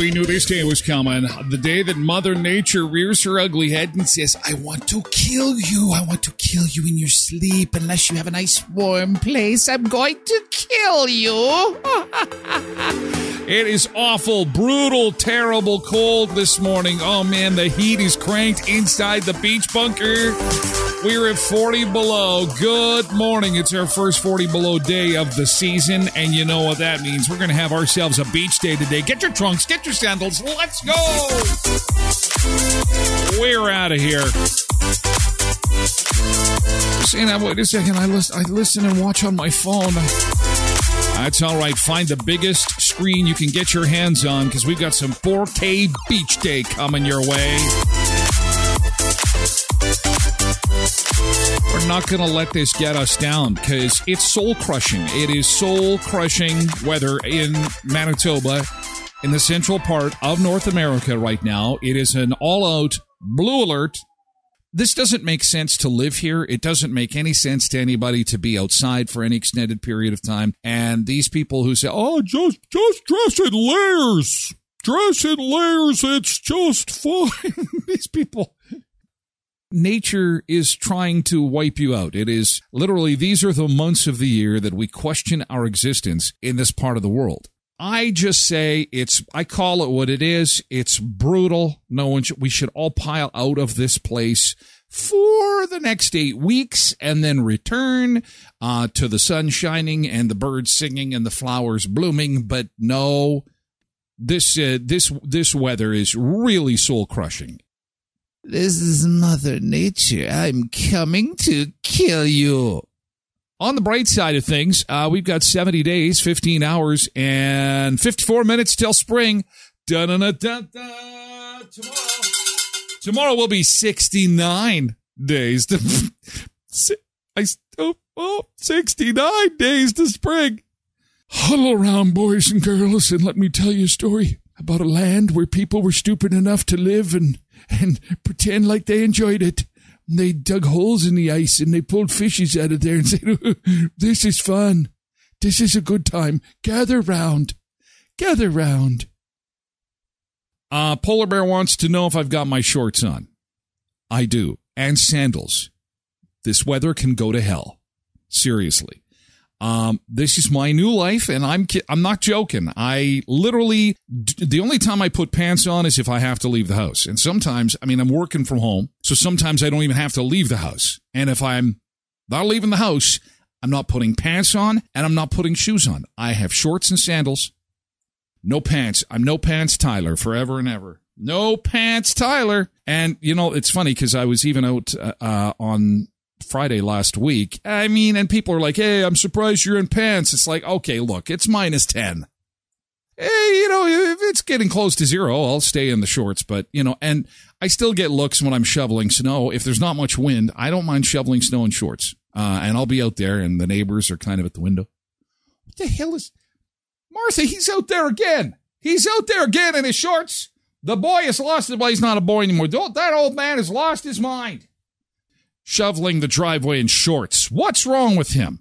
we knew this day was coming. The day that Mother Nature rears her ugly head and says, I want to kill you. I want to kill you in your sleep. Unless you have a nice warm place, I'm going to kill you. it is awful, brutal, terrible cold this morning. Oh man, the heat is cranked inside the beach bunker. We're at 40 below. Good morning. It's our first 40 below day of the season, and you know what that means. We're going to have ourselves a beach day today. Get your trunks, get your sandals. Let's go. We're out of here. Saying that, wait a second. I listen, I listen and watch on my phone. That's all right. Find the biggest screen you can get your hands on because we've got some 4K beach day coming your way. We're not going to let this get us down because it's soul crushing. It is soul crushing weather in Manitoba, in the central part of North America right now. It is an all out blue alert. This doesn't make sense to live here. It doesn't make any sense to anybody to be outside for any extended period of time. And these people who say, "Oh, just just dress in layers, dress in layers, it's just fine." these people nature is trying to wipe you out. It is literally, these are the months of the year that we question our existence in this part of the world. I just say it's, I call it what it is. It's brutal. No one should, we should all pile out of this place for the next eight weeks and then return uh, to the sun shining and the birds singing and the flowers blooming. But no, this, uh, this, this weather is really soul crushing. This is Mother Nature. I'm coming to kill you. On the bright side of things, uh, we've got 70 days, 15 hours, and 54 minutes till spring. Dun-dun-dun-dun-dun. Tomorrow, tomorrow will be 69 days to. I oh, oh, 69 days to spring. Huddle around, boys and girls, and let me tell you a story about a land where people were stupid enough to live and and pretend like they enjoyed it. They dug holes in the ice and they pulled fishes out of there and said, This is fun. This is a good time. Gather round. Gather round. Uh, Polar Bear wants to know if I've got my shorts on. I do. And sandals. This weather can go to hell. Seriously. Um, this is my new life, and I'm I'm not joking. I literally the only time I put pants on is if I have to leave the house, and sometimes I mean I'm working from home, so sometimes I don't even have to leave the house. And if I'm not leaving the house, I'm not putting pants on, and I'm not putting shoes on. I have shorts and sandals, no pants. I'm no pants Tyler forever and ever. No pants Tyler. And you know it's funny because I was even out uh, uh, on Friday last week. I mean, and people are like, hey, I'm surprised you're in pants. It's like, okay, look, it's minus 10. Hey, you know, if it's getting close to zero, I'll stay in the shorts. But, you know, and I still get looks when I'm shoveling snow. If there's not much wind, I don't mind shoveling snow in shorts. Uh, and I'll be out there and the neighbors are kind of at the window. What the hell is Martha? He's out there again. He's out there again in his shorts. The boy has lost it. Well, he's not a boy anymore. That old man has lost his mind shoveling the driveway in shorts. What's wrong with him?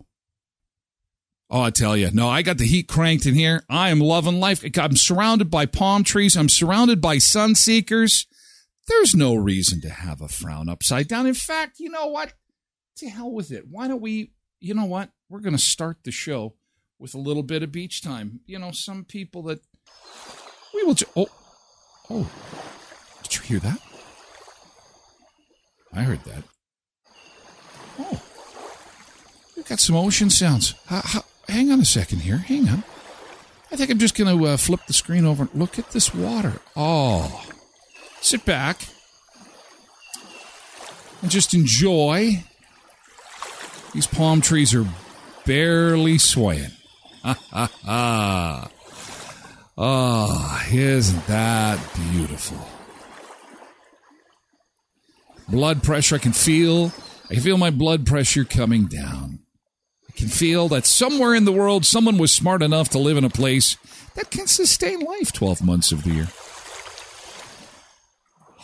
Oh, I tell you, no, I got the heat cranked in here. I am loving life. I'm surrounded by palm trees. I'm surrounded by sun seekers. There's no reason to have a frown upside down. In fact, you know what? To hell with it. Why don't we, you know what? We're going to start the show with a little bit of beach time. You know, some people that we will. Ju- oh, oh, did you hear that? I heard that. Oh, we've got some ocean sounds. hang on a second here. Hang on. I think I'm just going to uh, flip the screen over and look at this water. Oh, sit back and just enjoy. These palm trees are barely swaying. Ha ha ha. Oh, isn't that beautiful? Blood pressure I can feel I can feel my blood pressure coming down. I can feel that somewhere in the world someone was smart enough to live in a place that can sustain life 12 months of the year.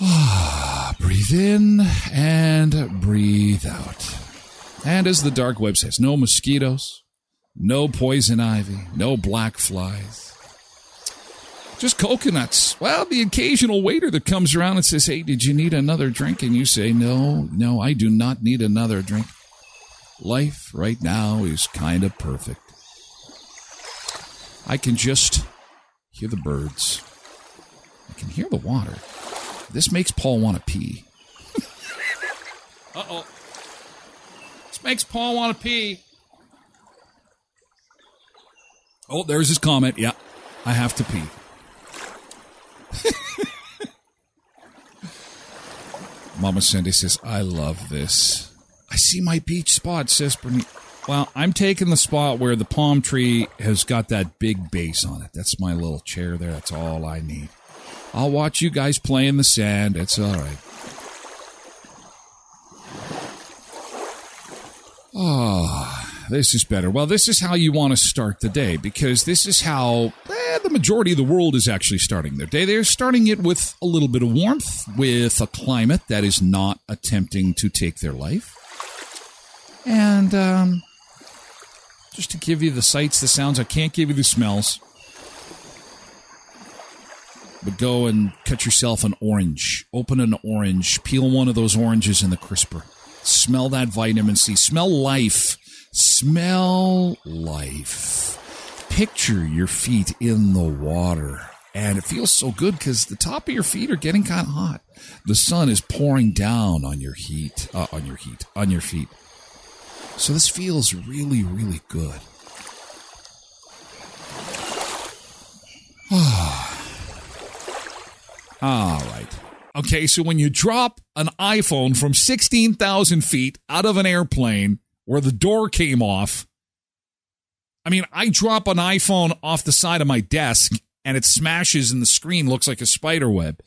Ah, breathe in and breathe out. And as the dark web says, no mosquitoes, no poison ivy, no black flies. Just coconuts. Well, the occasional waiter that comes around and says, Hey, did you need another drink? And you say, No, no, I do not need another drink. Life right now is kind of perfect. I can just hear the birds. I can hear the water. This makes Paul want to pee. uh oh. This makes Paul want to pee. Oh, there's his comment. Yeah, I have to pee. Mama Cindy says, I love this. I see my beach spot, says Bernice. Well, I'm taking the spot where the palm tree has got that big base on it. That's my little chair there. That's all I need. I'll watch you guys play in the sand. It's all right. Oh, this is better. Well, this is how you want to start the day because this is how eh, the majority of the world is actually starting their day. They're starting it with a little bit of warmth, with a climate that is not attempting to take their life. And um, just to give you the sights, the sounds, I can't give you the smells. But go and cut yourself an orange. Open an orange. Peel one of those oranges in the crisper. Smell that vitamin C. Smell life. Smell life. Picture your feet in the water. And it feels so good because the top of your feet are getting kind of hot. The sun is pouring down on your heat, uh, on your heat, on your feet. So this feels really, really good. All right. Okay, so when you drop an iPhone from 16,000 feet out of an airplane where the door came off, I mean, I drop an iPhone off the side of my desk and it smashes and the screen looks like a spider web.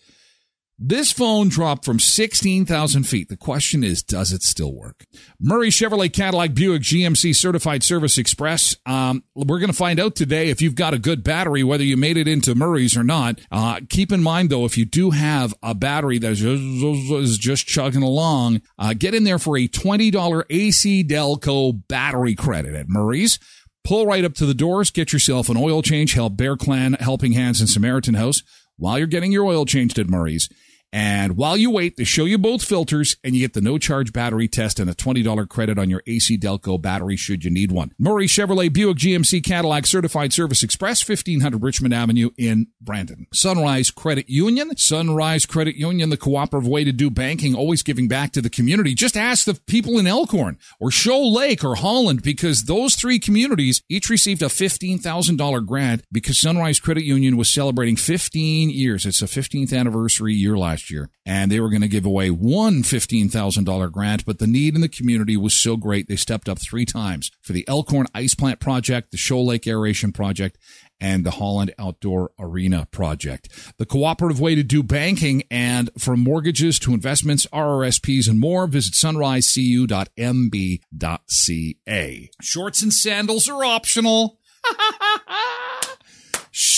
This phone dropped from 16,000 feet. The question is, does it still work? Murray Chevrolet Cadillac Buick GMC Certified Service Express. Um, we're going to find out today if you've got a good battery, whether you made it into Murray's or not. Uh, keep in mind, though, if you do have a battery that is just chugging along, uh, get in there for a $20 ACDelco battery credit at Murray's. Pull right up to the doors, get yourself an oil change, help Bear Clan, Helping Hands, and Samaritan House while you're getting your oil changed at Murray's. And while you wait, they show you both filters and you get the no charge battery test and a $20 credit on your ACDelco battery should you need one. Murray Chevrolet Buick GMC Cadillac Certified Service Express, 1500 Richmond Avenue in Brandon. Sunrise Credit Union. Sunrise Credit Union, the cooperative way to do banking, always giving back to the community. Just ask the people in Elkhorn or Shoal Lake or Holland because those three communities each received a $15,000 grant because Sunrise Credit Union was celebrating 15 years. It's a 15th anniversary year last last year, and they were going to give away one $15,000 grant, but the need in the community was so great they stepped up three times for the Elkhorn Ice Plant Project, the Shoal Lake Aeration Project, and the Holland Outdoor Arena Project. The cooperative way to do banking and from mortgages to investments, RRSPs, and more, visit sunrisecu.mb.ca. Shorts and sandals are optional.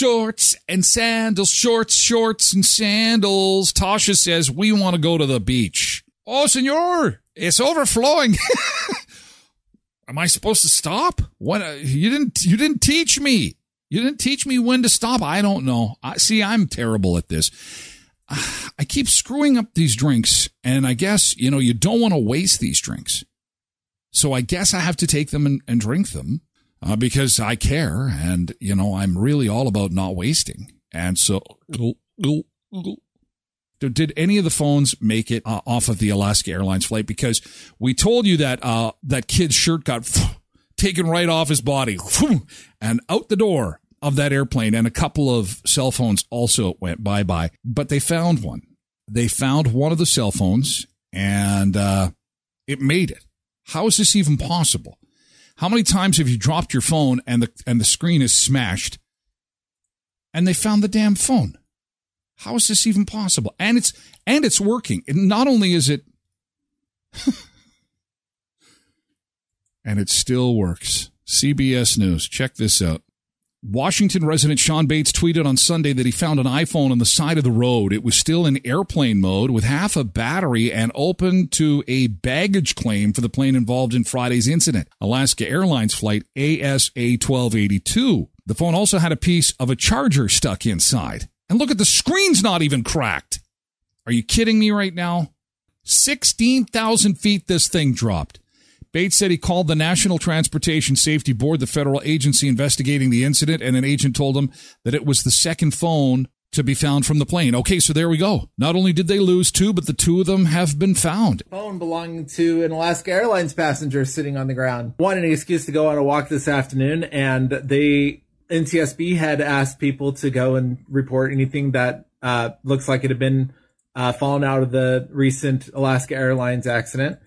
shorts and sandals, shorts, shorts and sandals. Tasha says, we want to go to the beach. Oh, senor, it's overflowing. Am I supposed to stop? What? Uh, you didn't, you didn't teach me. You didn't teach me when to stop. I don't know. I see. I'm terrible at this. I keep screwing up these drinks and I guess, you know, you don't want to waste these drinks. So I guess I have to take them and, and drink them uh, because I care and, you know, I'm really all about not wasting. And so, did any of the phones make it uh, off of the Alaska Airlines flight? Because we told you that, uh, that kid's shirt got taken right off his body and out the door of that airplane. And a couple of cell phones also went bye bye, but they found one. They found one of the cell phones and, uh, it made it. How is this even possible? How many times have you dropped your phone and the and the screen is smashed and they found the damn phone? How is this even possible? And it's and it's working. And not only is it and it still works. CBS News. Check this out. Washington resident Sean Bates tweeted on Sunday that he found an iPhone on the side of the road. It was still in airplane mode with half a battery and open to a baggage claim for the plane involved in Friday's incident. Alaska Airlines flight ASA 1282 The phone also had a piece of a charger stuck inside. And look at the screen's not even cracked. Are you kidding me right now? 16,000 feet this thing dropped. Bates said he called the National Transportation Safety Board, the federal agency investigating the incident, and an agent told him that it was the second phone to be found from the plane. Okay, so there we go. Not only did they lose two, but the two of them have been found. Phone belonging to an Alaska Airlines passenger sitting on the ground. Wanted an excuse to go on a walk this afternoon, and the NTSB had asked people to go and report anything that uh, looks like it had been uh, fallen out of the recent Alaska Airlines accident.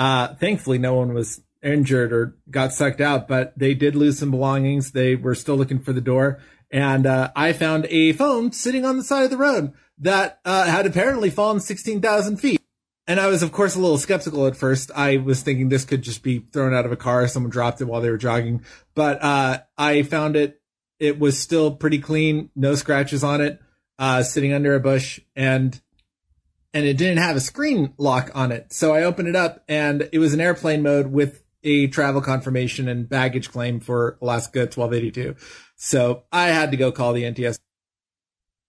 Uh, thankfully, no one was injured or got sucked out, but they did lose some belongings. They were still looking for the door. And uh, I found a phone sitting on the side of the road that uh, had apparently fallen 16,000 feet. And I was, of course, a little skeptical at first. I was thinking this could just be thrown out of a car. Someone dropped it while they were jogging. But uh, I found it. It was still pretty clean, no scratches on it, uh, sitting under a bush. And and it didn't have a screen lock on it. So I opened it up and it was an airplane mode with a travel confirmation and baggage claim for Alaska 1282. So I had to go call the NTS.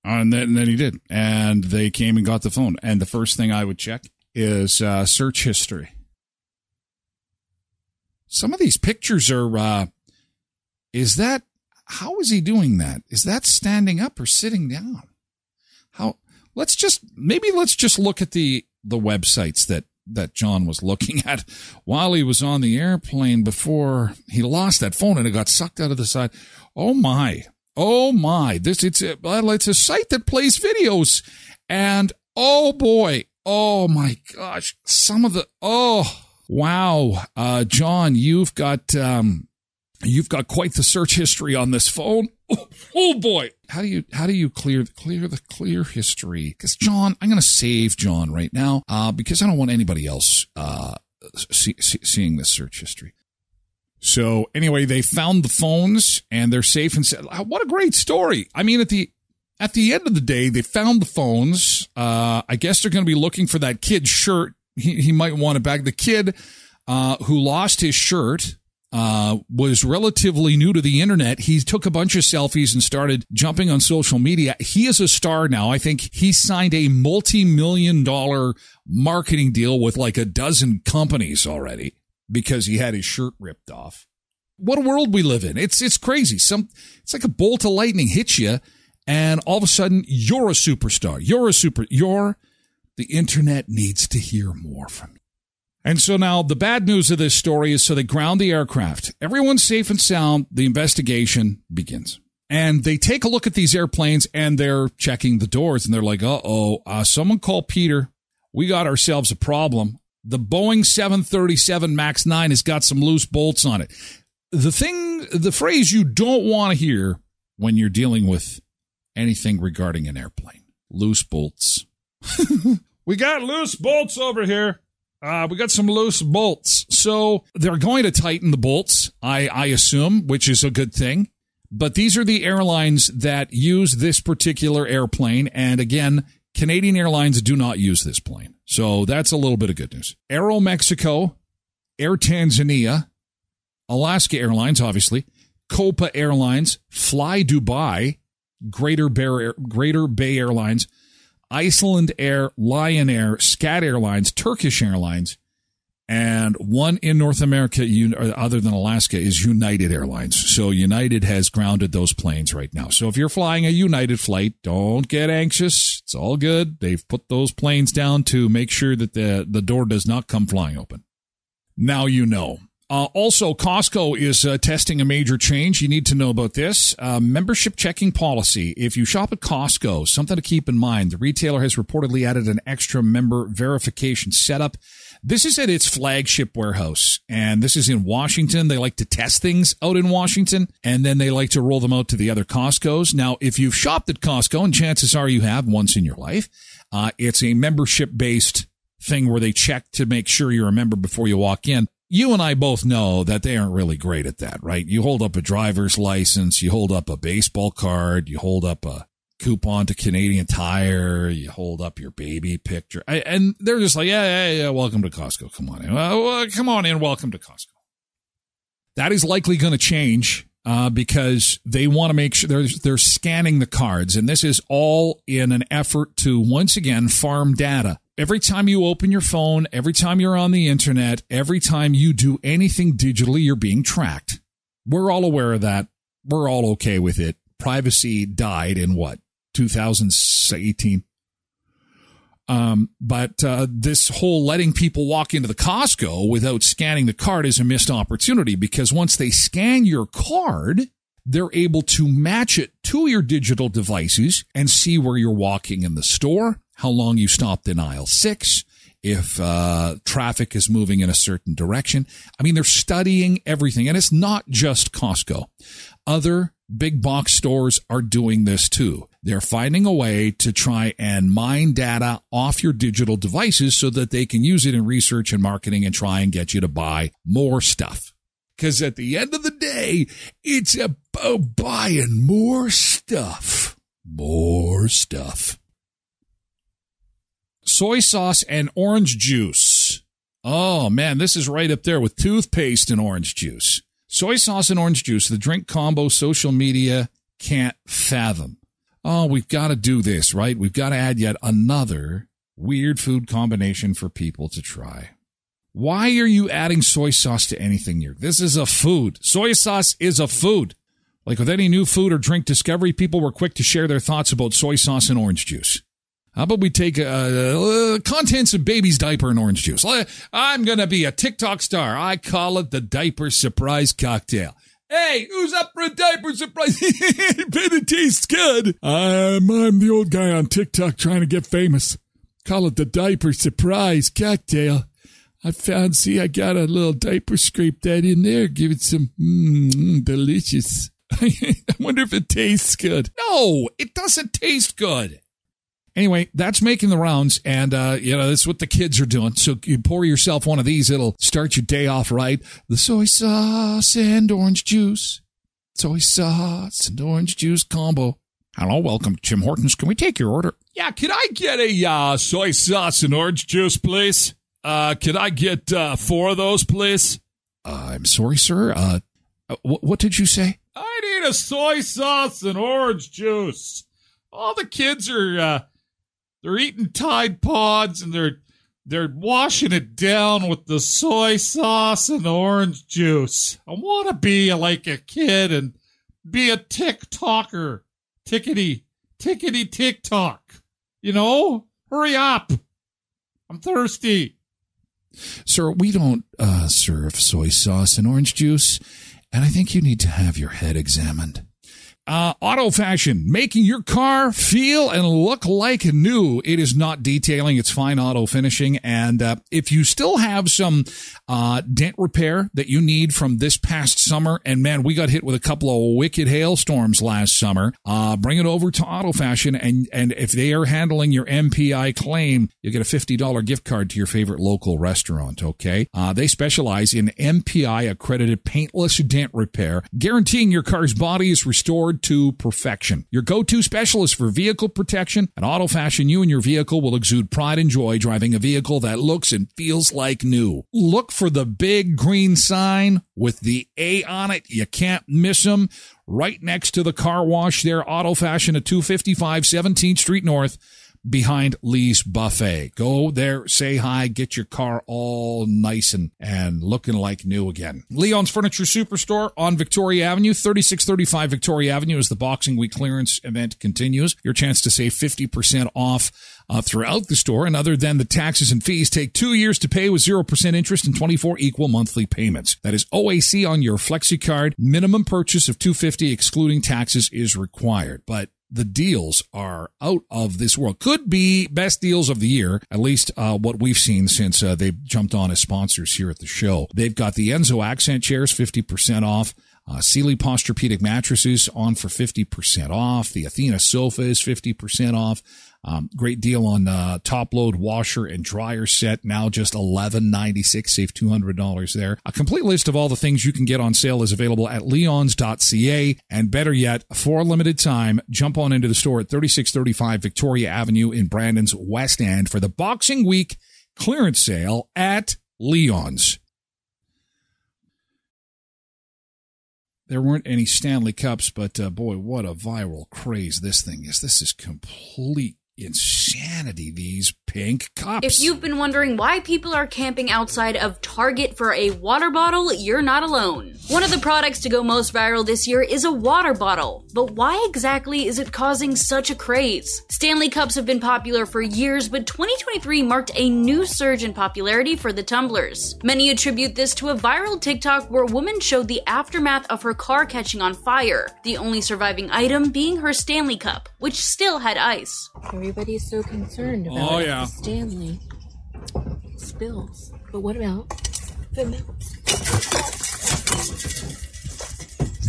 And then, and then he did. And they came and got the phone. And the first thing I would check is uh, search history. Some of these pictures are, uh, is that, how is he doing that? Is that standing up or sitting down? How, let's just maybe let's just look at the the websites that that John was looking at while he was on the airplane before he lost that phone and it got sucked out of the side. Oh my. Oh my. This it's a, it's a site that plays videos and oh boy. Oh my gosh. Some of the oh wow. Uh John, you've got um you've got quite the search history on this phone. Oh, oh boy. How do you how do you clear clear the clear history? Because John, I'm going to save John right now uh, because I don't want anybody else uh, see, see, seeing this search history. So anyway, they found the phones and they're safe and said, "What a great story!" I mean, at the at the end of the day, they found the phones. Uh, I guess they're going to be looking for that kid's shirt. He, he might want it back. The kid uh, who lost his shirt uh, was relatively new to the internet. He took a bunch of selfies and started jumping on social media. He is a star now. I think he signed a multi-million dollar marketing deal with like a dozen companies already because he had his shirt ripped off. What a world we live in. It's, it's crazy. Some, it's like a bolt of lightning hits you and all of a sudden you're a superstar. You're a super, you're, the internet needs to hear more from you. And so now the bad news of this story is so they ground the aircraft. Everyone's safe and sound. The investigation begins. And they take a look at these airplanes and they're checking the doors and they're like, uh oh, uh, someone call Peter. We got ourselves a problem. The Boeing 737 MAX 9 has got some loose bolts on it. The thing, the phrase you don't want to hear when you're dealing with anything regarding an airplane loose bolts. we got loose bolts over here. Uh, we got some loose bolts. So they're going to tighten the bolts, I, I assume, which is a good thing. But these are the airlines that use this particular airplane. And again, Canadian Airlines do not use this plane. So that's a little bit of good news. Aeromexico, Air Tanzania, Alaska Airlines, obviously, Copa Airlines, Fly Dubai, Greater, Bear, Greater Bay Airlines, Icelandair, Lion Air, Scat Airlines, Turkish Airlines, and one in North America, other than Alaska, is United Airlines. So United has grounded those planes right now. So if you're flying a United flight, don't get anxious. It's all good. They've put those planes down to make sure that the, the door does not come flying open. Now you know. Uh, also, Costco is uh, testing a major change. You need to know about this uh, membership checking policy. If you shop at Costco, something to keep in mind: the retailer has reportedly added an extra member verification setup. This is at its flagship warehouse, and this is in Washington. They like to test things out in Washington, and then they like to roll them out to the other Costco's. Now, if you've shopped at Costco, and chances are you have once in your life, uh, it's a membership based thing where they check to make sure you're a member before you walk in you and I both know that they aren't really great at that, right? You hold up a driver's license, you hold up a baseball card, you hold up a coupon to Canadian Tire, you hold up your baby picture, and they're just like, yeah, yeah, yeah, welcome to Costco. Come on in. Come on in. Welcome to Costco. That is likely going to change uh, because they want to make sure they're, they're scanning the cards. And this is all in an effort to, once again, farm data. Every time you open your phone, every time you're on the internet, every time you do anything digitally, you're being tracked. We're all aware of that. We're all okay with it. Privacy died in what, 2018? Um, but uh, this whole letting people walk into the Costco without scanning the card is a missed opportunity because once they scan your card, they're able to match it to your digital devices and see where you're walking in the store, how long you stopped in aisle six, if uh, traffic is moving in a certain direction. I mean, they're studying everything, and it's not just Costco. Other big box stores are doing this too. They're finding a way to try and mine data off your digital devices so that they can use it in research and marketing and try and get you to buy more stuff. Because at the end of the day, it's about buying more stuff. More stuff. Soy sauce and orange juice. Oh man, this is right up there with toothpaste and orange juice. Soy sauce and orange juice, the drink combo social media can't fathom. Oh, we've got to do this, right? We've got to add yet another weird food combination for people to try. Why are you adding soy sauce to anything here? This is a food. Soy sauce is a food. Like with any new food or drink discovery, people were quick to share their thoughts about soy sauce and orange juice. How about we take uh, uh, contents of baby's diaper and orange juice? I'm going to be a TikTok star. I call it the diaper surprise cocktail. Hey, who's up for a diaper surprise? Bet it tastes good. I'm, I'm the old guy on TikTok trying to get famous. Call it the diaper surprise cocktail. I found, see, I got a little diaper, scrape that in there, give it some mmm, delicious. I wonder if it tastes good. No, it doesn't taste good. Anyway, that's making the rounds, and uh, you know that's what the kids are doing. So you pour yourself one of these; it'll start your day off right. The soy sauce and orange juice, soy sauce and orange juice combo. Hello, welcome to Tim Hortons. Can we take your order? Yeah, can I get a uh, soy sauce and orange juice, please? Uh, can I get uh, four of those, please? Uh, I'm sorry, sir. Uh, wh- what did you say? I need a soy sauce and orange juice. All the kids are uh, they're eating Tide Pods and they're they're washing it down with the soy sauce and the orange juice. I want to be like a kid and be a TikToker. Tickety, tickety TikTok. You know? Hurry up. I'm thirsty. Sir, we don't uh, serve soy sauce and orange juice, and I think you need to have your head examined. Uh, auto fashion, making your car feel and look like new. It is not detailing; it's fine auto finishing. And uh, if you still have some uh, dent repair that you need from this past summer, and man, we got hit with a couple of wicked hailstorms last summer. Uh, bring it over to Auto Fashion, and and if they are handling your MPI claim, you get a fifty dollar gift card to your favorite local restaurant. Okay, uh, they specialize in MPI accredited paintless dent repair, guaranteeing your car's body is restored to perfection. Your go-to specialist for vehicle protection at Auto Fashion, you and your vehicle will exude pride and joy driving a vehicle that looks and feels like new. Look for the big green sign with the A on it. You can't miss them. Right next to the car wash there, Auto Fashion at 255 17th Street North behind Lee's Buffet. Go there, say hi, get your car all nice and, and looking like new again. Leon's Furniture Superstore on Victoria Avenue, 3635 Victoria Avenue as the Boxing Week clearance event continues. Your chance to save 50% off uh, throughout the store. And other than the taxes and fees, take two years to pay with 0% interest and 24 equal monthly payments. That is OAC on your Flexi card. Minimum purchase of 250 excluding taxes is required. But the deals are out of this world. Could be best deals of the year, at least uh, what we've seen since uh, they've jumped on as sponsors here at the show. They've got the Enzo accent chairs, 50% off. Uh, Sealy Posturepedic mattresses on for 50% off. The Athena sofa is 50% off. Um, great deal on uh, top load washer and dryer set. Now just eleven ninety six. Save two hundred dollars there. A complete list of all the things you can get on sale is available at leons.ca. And better yet, for a limited time, jump on into the store at thirty six thirty five Victoria Avenue in Brandon's West End for the Boxing Week clearance sale at Leon's. There weren't any Stanley Cups, but uh, boy, what a viral craze this thing is. This is complete insanity, these pink cups. If you've been wondering why people are camping outside of Target for a water bottle, you're not alone. One of the products to go most viral this year is a water bottle. But why exactly is it causing such a craze? Stanley Cups have been popular for years, but 2023 marked a new surge in popularity for the tumblers. Many attribute this to a viral TikTok where a woman showed the aftermath of her car catching on fire, the only surviving item being her Stanley Cup, which still had ice. Everybody's so concerned oh, about Oh, yeah. Stanley spills. But what about the milk?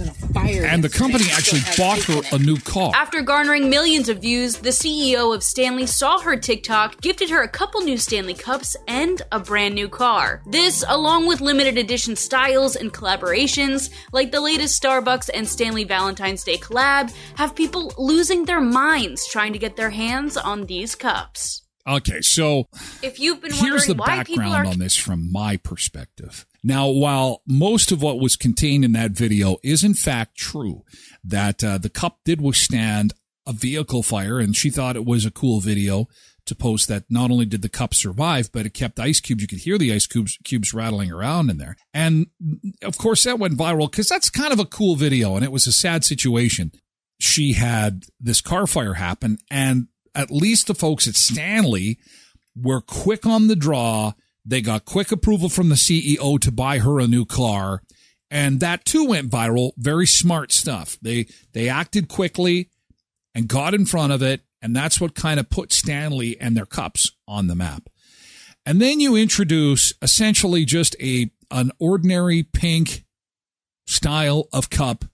It's in a fire. and the company actually bought her a new car. After garnering millions of views, the CEO of Stanley saw her TikTok, gifted her a couple new Stanley Cups, and a brand new car. This, along with limited edition styles and collaborations, like the latest Starbucks and Stanley Valentine's Day collab, have people losing their minds trying to get their hands on these cups. Okay, so If you've been here's the wondering why people background are on this from my perspective. Now, while most of what was contained in that video is in fact true, that uh, the cup did withstand a vehicle fire, and she thought it was a cool video to post that not only did the cup survive, but it kept ice cubes. You could hear the ice cubes, cubes rattling around in there. And of course, that went viral because that's kind of a cool video, and it was a sad situation. She had this car fire happen, and at least the folks at Stanley were quick on the draw. They got quick approval from the CEO to buy her a new car. And that too went viral. Very smart stuff. They, they acted quickly and got in front of it. And that's what kind of put Stanley and their cups on the map. And then you introduce essentially just a, an ordinary pink style of cup.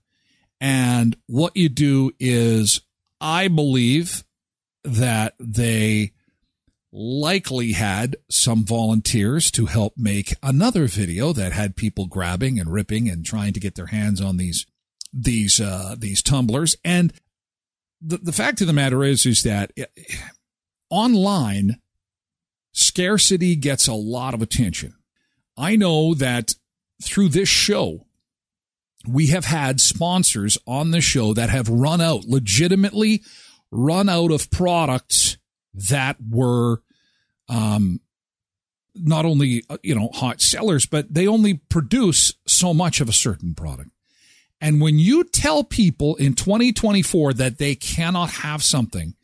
And what you do is, I believe that they likely had some volunteers to help make another video that had people grabbing and ripping and trying to get their hands on these these uh these tumblers. And the the fact of the matter is is that eh, online scarcity gets a lot of attention. I know that through this show we have had sponsors on the show that have run out legitimately run out of products that were um, not only uh, you know hot sellers, but they only produce so much of a certain product. And when you tell people in 2024 that they cannot have something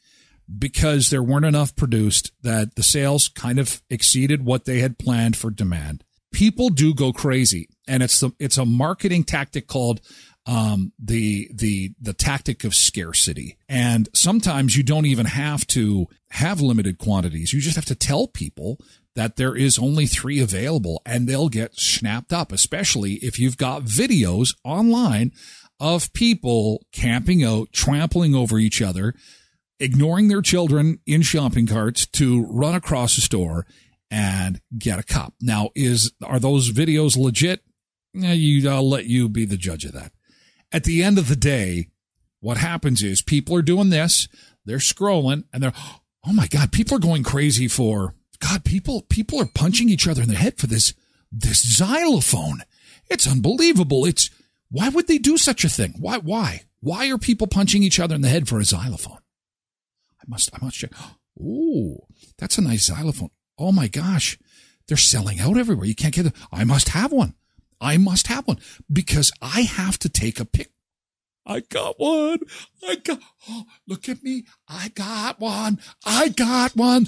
because there weren't enough produced, that the sales kind of exceeded what they had planned for demand, people do go crazy. And it's the, it's a marketing tactic called um, the the the tactic of scarcity. And sometimes you don't even have to have limited quantities. You just have to tell people that there is only three available, and they'll get snapped up. Especially if you've got videos online of people camping out, trampling over each other, ignoring their children in shopping carts to run across a store and get a cup. Now, is are those videos legit? Eh, You, I'll let you be the judge of that at the end of the day, what happens is people are doing this, they're scrolling, and they're, oh my God, people are going crazy for God, people people are punching each other in the head for this this xylophone. It's unbelievable. It's why would they do such a thing? Why why? Why are people punching each other in the head for a xylophone? I must I must check. Oh, that's a nice xylophone. Oh my gosh. They're selling out everywhere. You can't get them. I must have one. I must have one because I have to take a pic. I got one. I got, oh, look at me. I got one. I got one.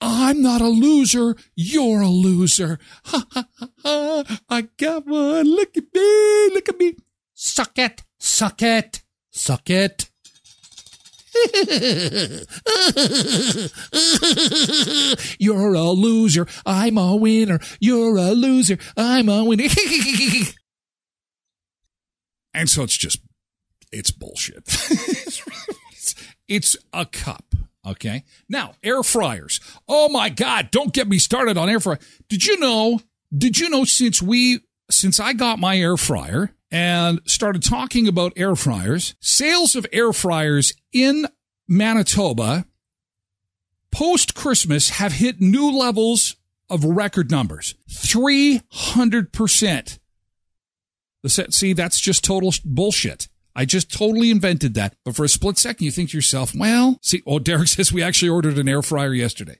I'm not a loser. You're a loser. Ha ha ha ha. I got one. Look at me. Look at me. Suck it. Suck it. Suck it. You're a loser. I'm a winner. You're a loser. I'm a winner. and so it's just, it's bullshit. it's a cup. Okay. Now, air fryers. Oh my God. Don't get me started on air fryer. Did you know, did you know since we, since I got my air fryer and started talking about air fryers, sales of air fryers in Manitoba post Christmas have hit new levels of record numbers 300%. The set, see, that's just total bullshit. I just totally invented that. But for a split second, you think to yourself, well, see, oh, Derek says we actually ordered an air fryer yesterday.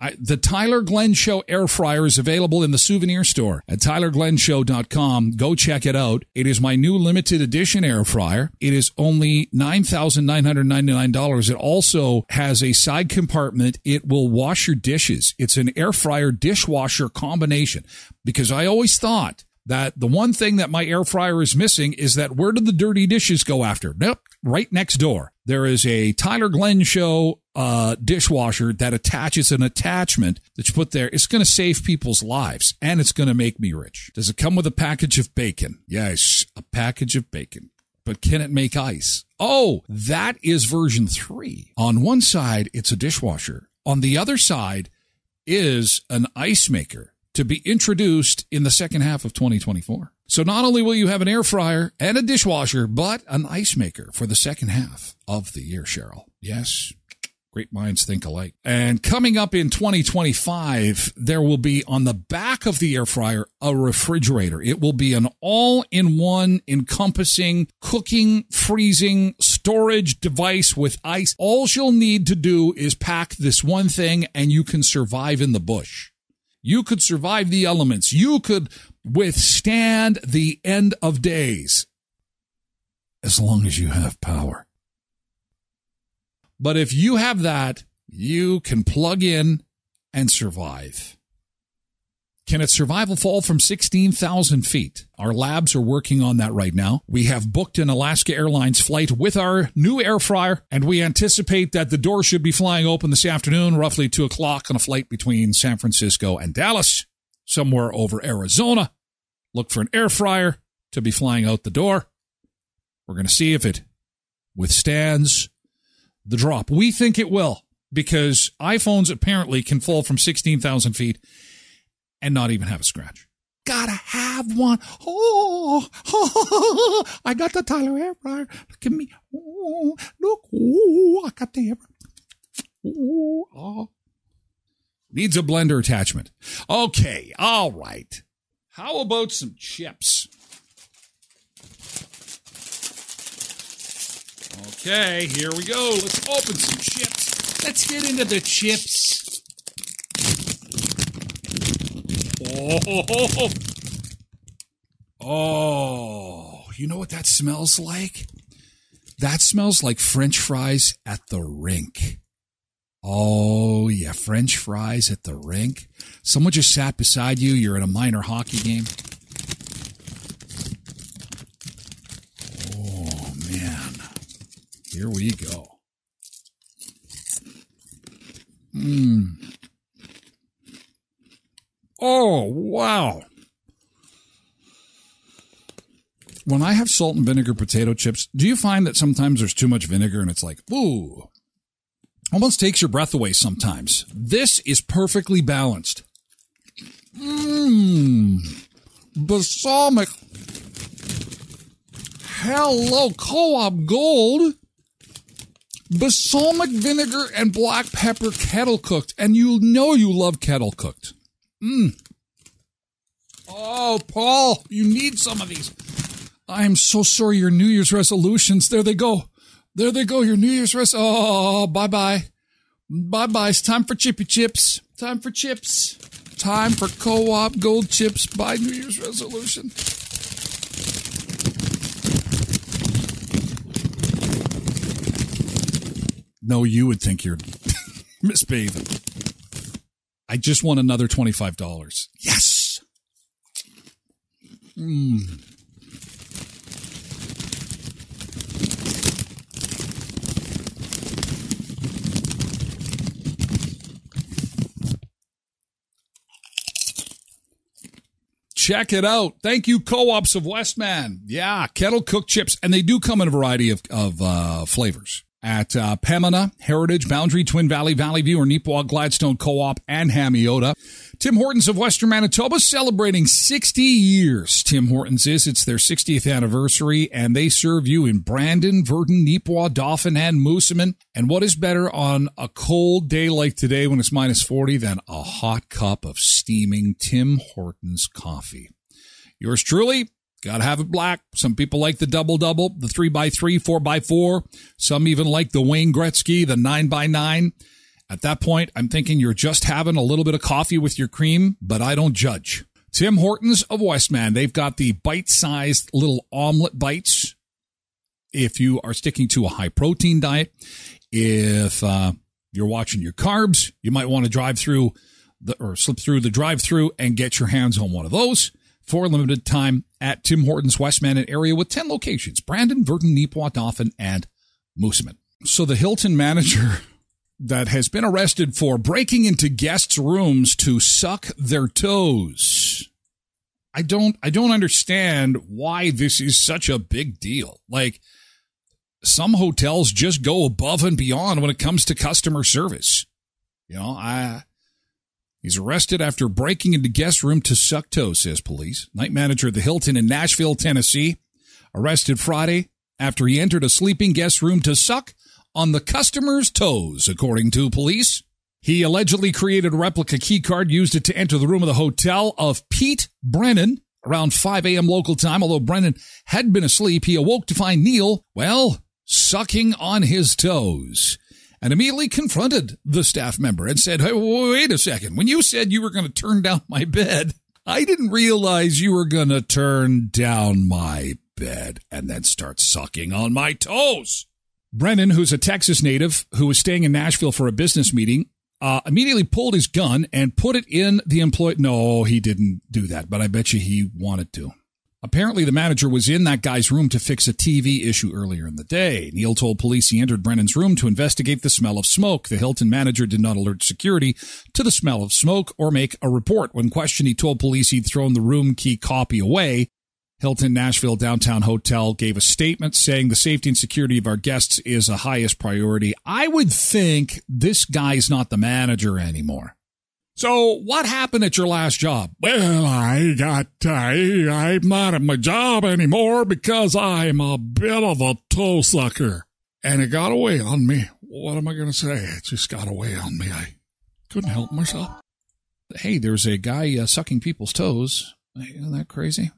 I, the Tyler Glen Show air fryer is available in the souvenir store at tylerglenshow.com. Go check it out. It is my new limited edition air fryer. It is only $9,999. It also has a side compartment. It will wash your dishes. It's an air fryer dishwasher combination because I always thought that the one thing that my air fryer is missing is that where do the dirty dishes go after? Nope. Right next door, there is a Tyler Glen show uh, dishwasher that attaches an attachment that you put there. It's going to save people's lives and it's going to make me rich. Does it come with a package of bacon? Yes, a package of bacon. But can it make ice? Oh, that is version three. On one side, it's a dishwasher. On the other side is an ice maker to be introduced in the second half of 2024. So not only will you have an air fryer and a dishwasher, but an ice maker for the second half of the year, Cheryl. Yes. Great minds think alike. And coming up in 2025, there will be on the back of the air fryer a refrigerator. It will be an all in one encompassing cooking, freezing, storage device with ice. All you'll need to do is pack this one thing and you can survive in the bush. You could survive the elements. You could withstand the end of days as long as you have power. But if you have that, you can plug in and survive. Can its survival fall from 16,000 feet? Our labs are working on that right now. We have booked an Alaska Airlines flight with our new air fryer, and we anticipate that the door should be flying open this afternoon, roughly 2 o'clock, on a flight between San Francisco and Dallas, somewhere over Arizona. Look for an air fryer to be flying out the door. We're going to see if it withstands the drop. We think it will because iPhones apparently can fall from 16,000 feet and not even have a scratch. Gotta have one. Oh, I got the Tyler air fryer. Look at me. Oh, look. Oh, I got the air. Oh, oh. Needs a blender attachment. Okay. All right. How about some chips? Okay, here we go. Let's open some chips. Let's get into the chips. Oh, oh, you know what that smells like? That smells like French fries at the rink. Oh, yeah, French fries at the rink. Someone just sat beside you. You're in a minor hockey game. Oh, man. Here we go. Mmm. Oh, wow. When I have salt and vinegar potato chips, do you find that sometimes there's too much vinegar and it's like, ooh, almost takes your breath away sometimes? This is perfectly balanced. Mmm. Balsamic. Hello, co op gold. Balsamic vinegar and black pepper kettle cooked. And you know you love kettle cooked. Mmm. Oh, Paul, you need some of these. I'm so sorry your New Year's resolutions. There they go. There they go. Your New Year's res. Oh, bye bye. Bye bye. It's time for chippy chips. Time for chips. Time for co op gold chips by New Year's resolution. No, you would think you're misbehaving. I just want another $25. Yes. Mm. Check it out. Thank you, co-ops of Westman. Yeah, kettle cooked chips, and they do come in a variety of, of uh, flavors at uh, Pembina, Heritage, Boundary, Twin Valley, Valley View, or Neepawa, Gladstone Co-op, and Hamiota. Tim Hortons of Western Manitoba celebrating 60 years. Tim Hortons is. It's their 60th anniversary, and they serve you in Brandon, Virden, Neepawa, Dauphin, and Moosomin. And what is better on a cold day like today when it's minus 40 than a hot cup of steaming Tim Hortons coffee? Yours truly, Gotta have it black. Some people like the double double, the three by three, four by four. Some even like the Wayne Gretzky, the nine by nine. At that point, I'm thinking you're just having a little bit of coffee with your cream, but I don't judge. Tim Hortons of Westman, they've got the bite sized little omelet bites. If you are sticking to a high protein diet, if uh, you're watching your carbs, you might want to drive through the, or slip through the drive through and get your hands on one of those for a limited time at Tim Hortons Westman area with 10 locations Brandon, Virden, Neepawa, Dauphin, and Moosomin. So the Hilton manager that has been arrested for breaking into guests' rooms to suck their toes. I don't I don't understand why this is such a big deal. Like some hotels just go above and beyond when it comes to customer service. You know, I He's arrested after breaking into guest room to suck toes, says police. Night manager at the Hilton in Nashville, Tennessee, arrested Friday after he entered a sleeping guest room to suck on the customer's toes, according to police. He allegedly created a replica key card, used it to enter the room of the hotel of Pete Brennan around 5 a.m. local time. Although Brennan had been asleep, he awoke to find Neil, well, sucking on his toes and immediately confronted the staff member and said, Hey, wait a second. When you said you were going to turn down my bed, I didn't realize you were going to turn down my bed and then start sucking on my toes. Brennan, who's a Texas native who was staying in Nashville for a business meeting, uh, immediately pulled his gun and put it in the employee. No, he didn't do that, but I bet you he wanted to. Apparently, the manager was in that guy's room to fix a TV issue earlier in the day. Neil told police he entered Brennan's room to investigate the smell of smoke. The Hilton manager did not alert security to the smell of smoke or make a report. When questioned, he told police he'd thrown the room key copy away. Hilton Nashville Downtown Hotel gave a statement saying the safety and security of our guests is a highest priority. I would think this guy's not the manager anymore. So what happened at your last job? Well, I got, I, I'm not at my job anymore because I'm a bit of a toe sucker. And it got away on me. What am I going to say? It just got away on me. I couldn't help myself. Hey, there's a guy uh, sucking people's toes. Isn't that crazy?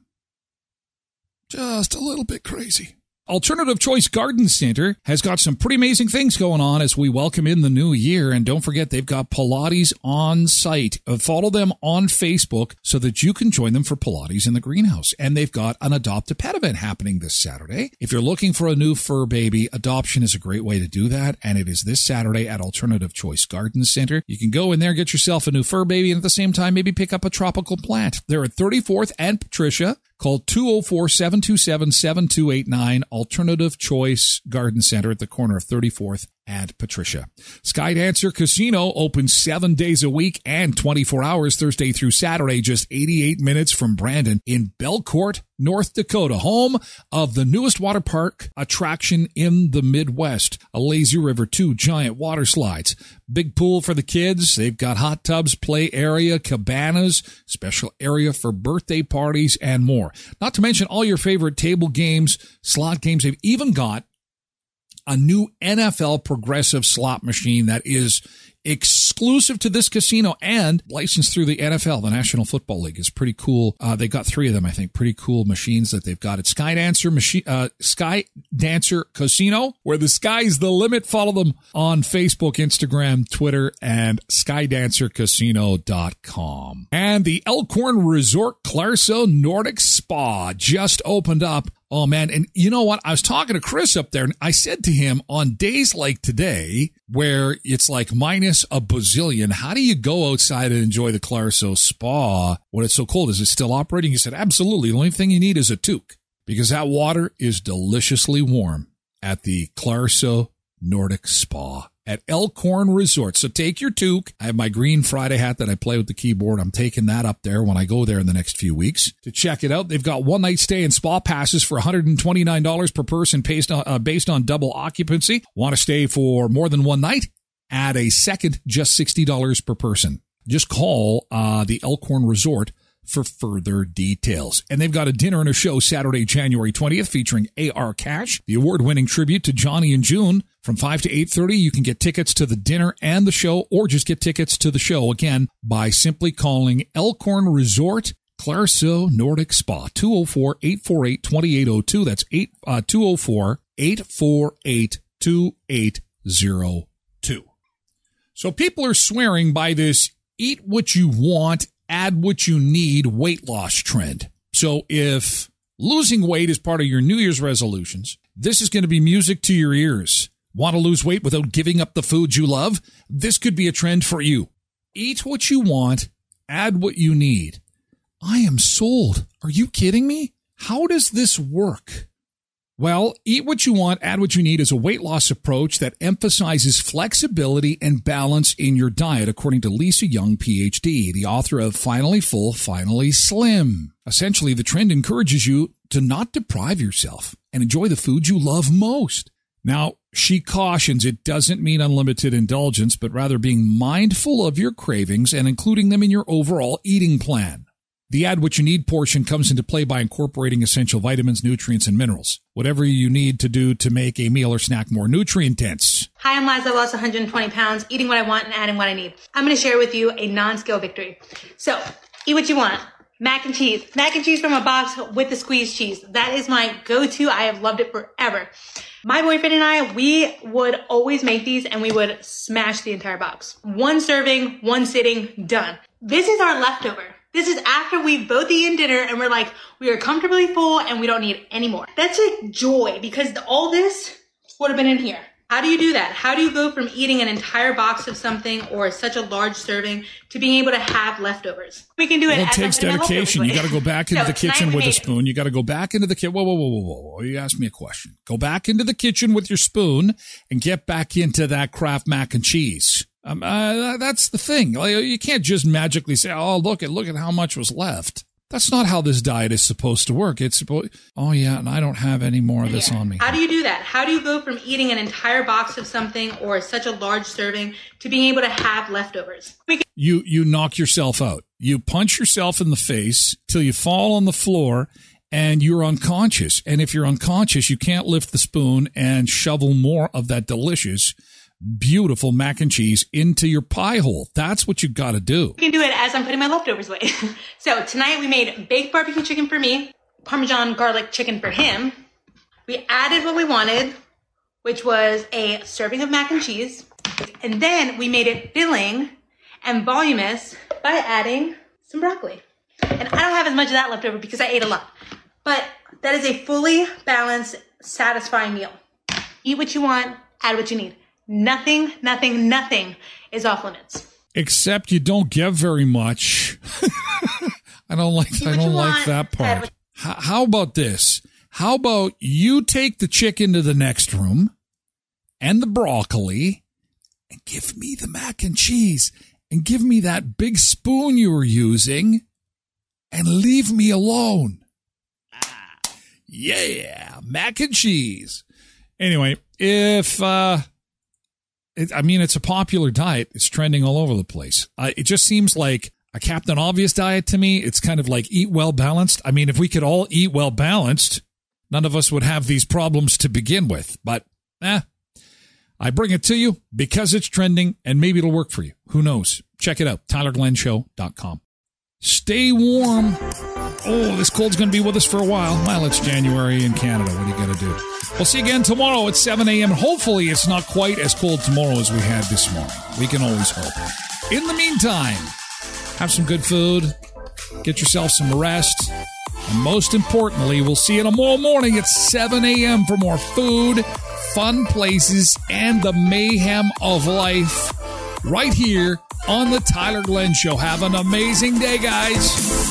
Just a little bit crazy. Alternative Choice Garden Center has got some pretty amazing things going on as we welcome in the new year. And don't forget, they've got Pilates on site. Uh, follow them on Facebook so that you can join them for Pilates in the greenhouse. And they've got an adopt a pet event happening this Saturday. If you're looking for a new fur baby, adoption is a great way to do that. And it is this Saturday at Alternative Choice Garden Center. You can go in there, get yourself a new fur baby, and at the same time, maybe pick up a tropical plant. They're at 34th and Patricia. Call 204 727 7289 Alternative Choice Garden Center at the corner of 34th and Patricia. Skydancer Casino opens seven days a week and 24 hours Thursday through Saturday, just 88 minutes from Brandon in Belcourt, North Dakota, home of the newest water park attraction in the Midwest. A lazy river, two giant water slides, big pool for the kids. They've got hot tubs, play area, cabanas, special area for birthday parties, and more. Not to mention all your favorite table games, slot games. They've even got a new NFL progressive slot machine that is exclusive to this casino and licensed through the NFL, the National Football League. is pretty cool. Uh, they got three of them, I think. Pretty cool machines that they've got at Sky Dancer machine, uh, Sky Dancer Casino, where the sky's the limit. Follow them on Facebook, Instagram, Twitter, and SkydancerCasino.com. And the Elkhorn Resort Clarso Nordic Spa just opened up Oh man. And you know what? I was talking to Chris up there and I said to him on days like today, where it's like minus a bazillion, how do you go outside and enjoy the Clarso spa when it's so cold? Is it still operating? He said, absolutely. The only thing you need is a toque because that water is deliciously warm at the Clarso Nordic Spa at Elkhorn Resort. So take your toque. I have my green Friday hat that I play with the keyboard. I'm taking that up there when I go there in the next few weeks to check it out. They've got one night stay and spa passes for $129 per person based on, uh, based on double occupancy. Want to stay for more than one night? Add a second, just $60 per person. Just call uh, the Elkhorn Resort for further details. And they've got a dinner and a show Saturday, January 20th featuring AR Cash, the award-winning tribute to Johnny and June. From 5 to 8.30, you can get tickets to the dinner and the show, or just get tickets to the show again by simply calling Elkhorn Resort Clareso Nordic Spa, 204 848 2802. That's uh, 204 848 2802. So people are swearing by this eat what you want, add what you need weight loss trend. So if losing weight is part of your New Year's resolutions, this is going to be music to your ears. Want to lose weight without giving up the foods you love? This could be a trend for you. Eat what you want, add what you need. I am sold. Are you kidding me? How does this work? Well, Eat What You Want, Add What You Need is a weight loss approach that emphasizes flexibility and balance in your diet, according to Lisa Young, PhD, the author of Finally Full, Finally Slim. Essentially, the trend encourages you to not deprive yourself and enjoy the foods you love most. Now, she cautions it doesn't mean unlimited indulgence, but rather being mindful of your cravings and including them in your overall eating plan. The add what you need portion comes into play by incorporating essential vitamins, nutrients, and minerals. Whatever you need to do to make a meal or snack more nutrient dense. Hi, I'm Liza. I lost 120 pounds, eating what I want and adding what I need. I'm going to share with you a non-scale victory. So, eat what you want. Mac and cheese. Mac and cheese from a box with the squeezed cheese. That is my go-to. I have loved it forever. My boyfriend and I, we would always make these and we would smash the entire box. One serving, one sitting, done. This is our leftover. This is after we've both eaten dinner and we're like, we are comfortably full and we don't need any more. That's like joy because all this would have been in here. How do you do that? How do you go from eating an entire box of something or such a large serving to being able to have leftovers? We can do it. Well, it takes a- dedication. You got to go back into So the kitchen with a spoon. You got to go back into the kitchen. Whoa, whoa, whoa, whoa, whoa, whoa. You asked me a question. Go back into the kitchen with your spoon and get back into that Kraft mac and cheese. Um, uh, that's the thing. Like, you can't just magically say, "Oh, look at look at how much was left." That's not how this diet is supposed to work. It's supposed. Oh yeah, and I don't have any more of this Yeah. on me. How do you do that? How do you go from eating an entire box of something or such a large serving to being able to have leftovers? We can you you knock yourself out. You punch yourself in the face till you fall on the floor and you're unconscious. And if you're unconscious, you can't lift the spoon and shovel more of that delicious, beautiful mac and cheese into your pie hole. That's what you got to do. we can do it as I'm putting my leftovers away. so tonight we made baked barbecue chicken for me, Parmesan garlic chicken for him. We added what we wanted, which was a serving of mac and cheese. And then we made it filling and voluminous by adding some broccoli. And I don't have as much of that left over because I ate a lot. But that is a fully balanced, satisfying meal. Eat what you want, add what you need. Nothing, nothing, nothing is off limits. Except you don't give very much. I don't like I don't like want, that part. how about this? How about you take the chicken to the next room and the broccoli and give me the mac and cheese and give me that big spoon you were using and leave me alone. Ah, yeah, mac and cheese. Anyway, if uh I mean, it's a popular diet. It's trending all over the place. Uh, it just seems like a Captain Obvious diet to me. It's kind of like eat well balanced. I mean, if we could all eat well balanced, none of us would have these problems to begin with. But, eh, I bring it to you because it's trending and maybe it'll work for you. Who knows? Check it out. tylerglenshow.com. Stay warm. Oh, this cold's going to be with us for a while. Well, it's January in Canada. What are you going to do? We'll see you again tomorrow at 7 a.m. Hopefully, it's not quite as cold tomorrow as we had this morning. We can always hope. In the meantime, have some good food, get yourself some rest, and most importantly, we'll see you tomorrow morning at 7 a.m. for more food, fun places, and the mayhem of life right here on The Tyler Glen Show. Have an amazing day, guys.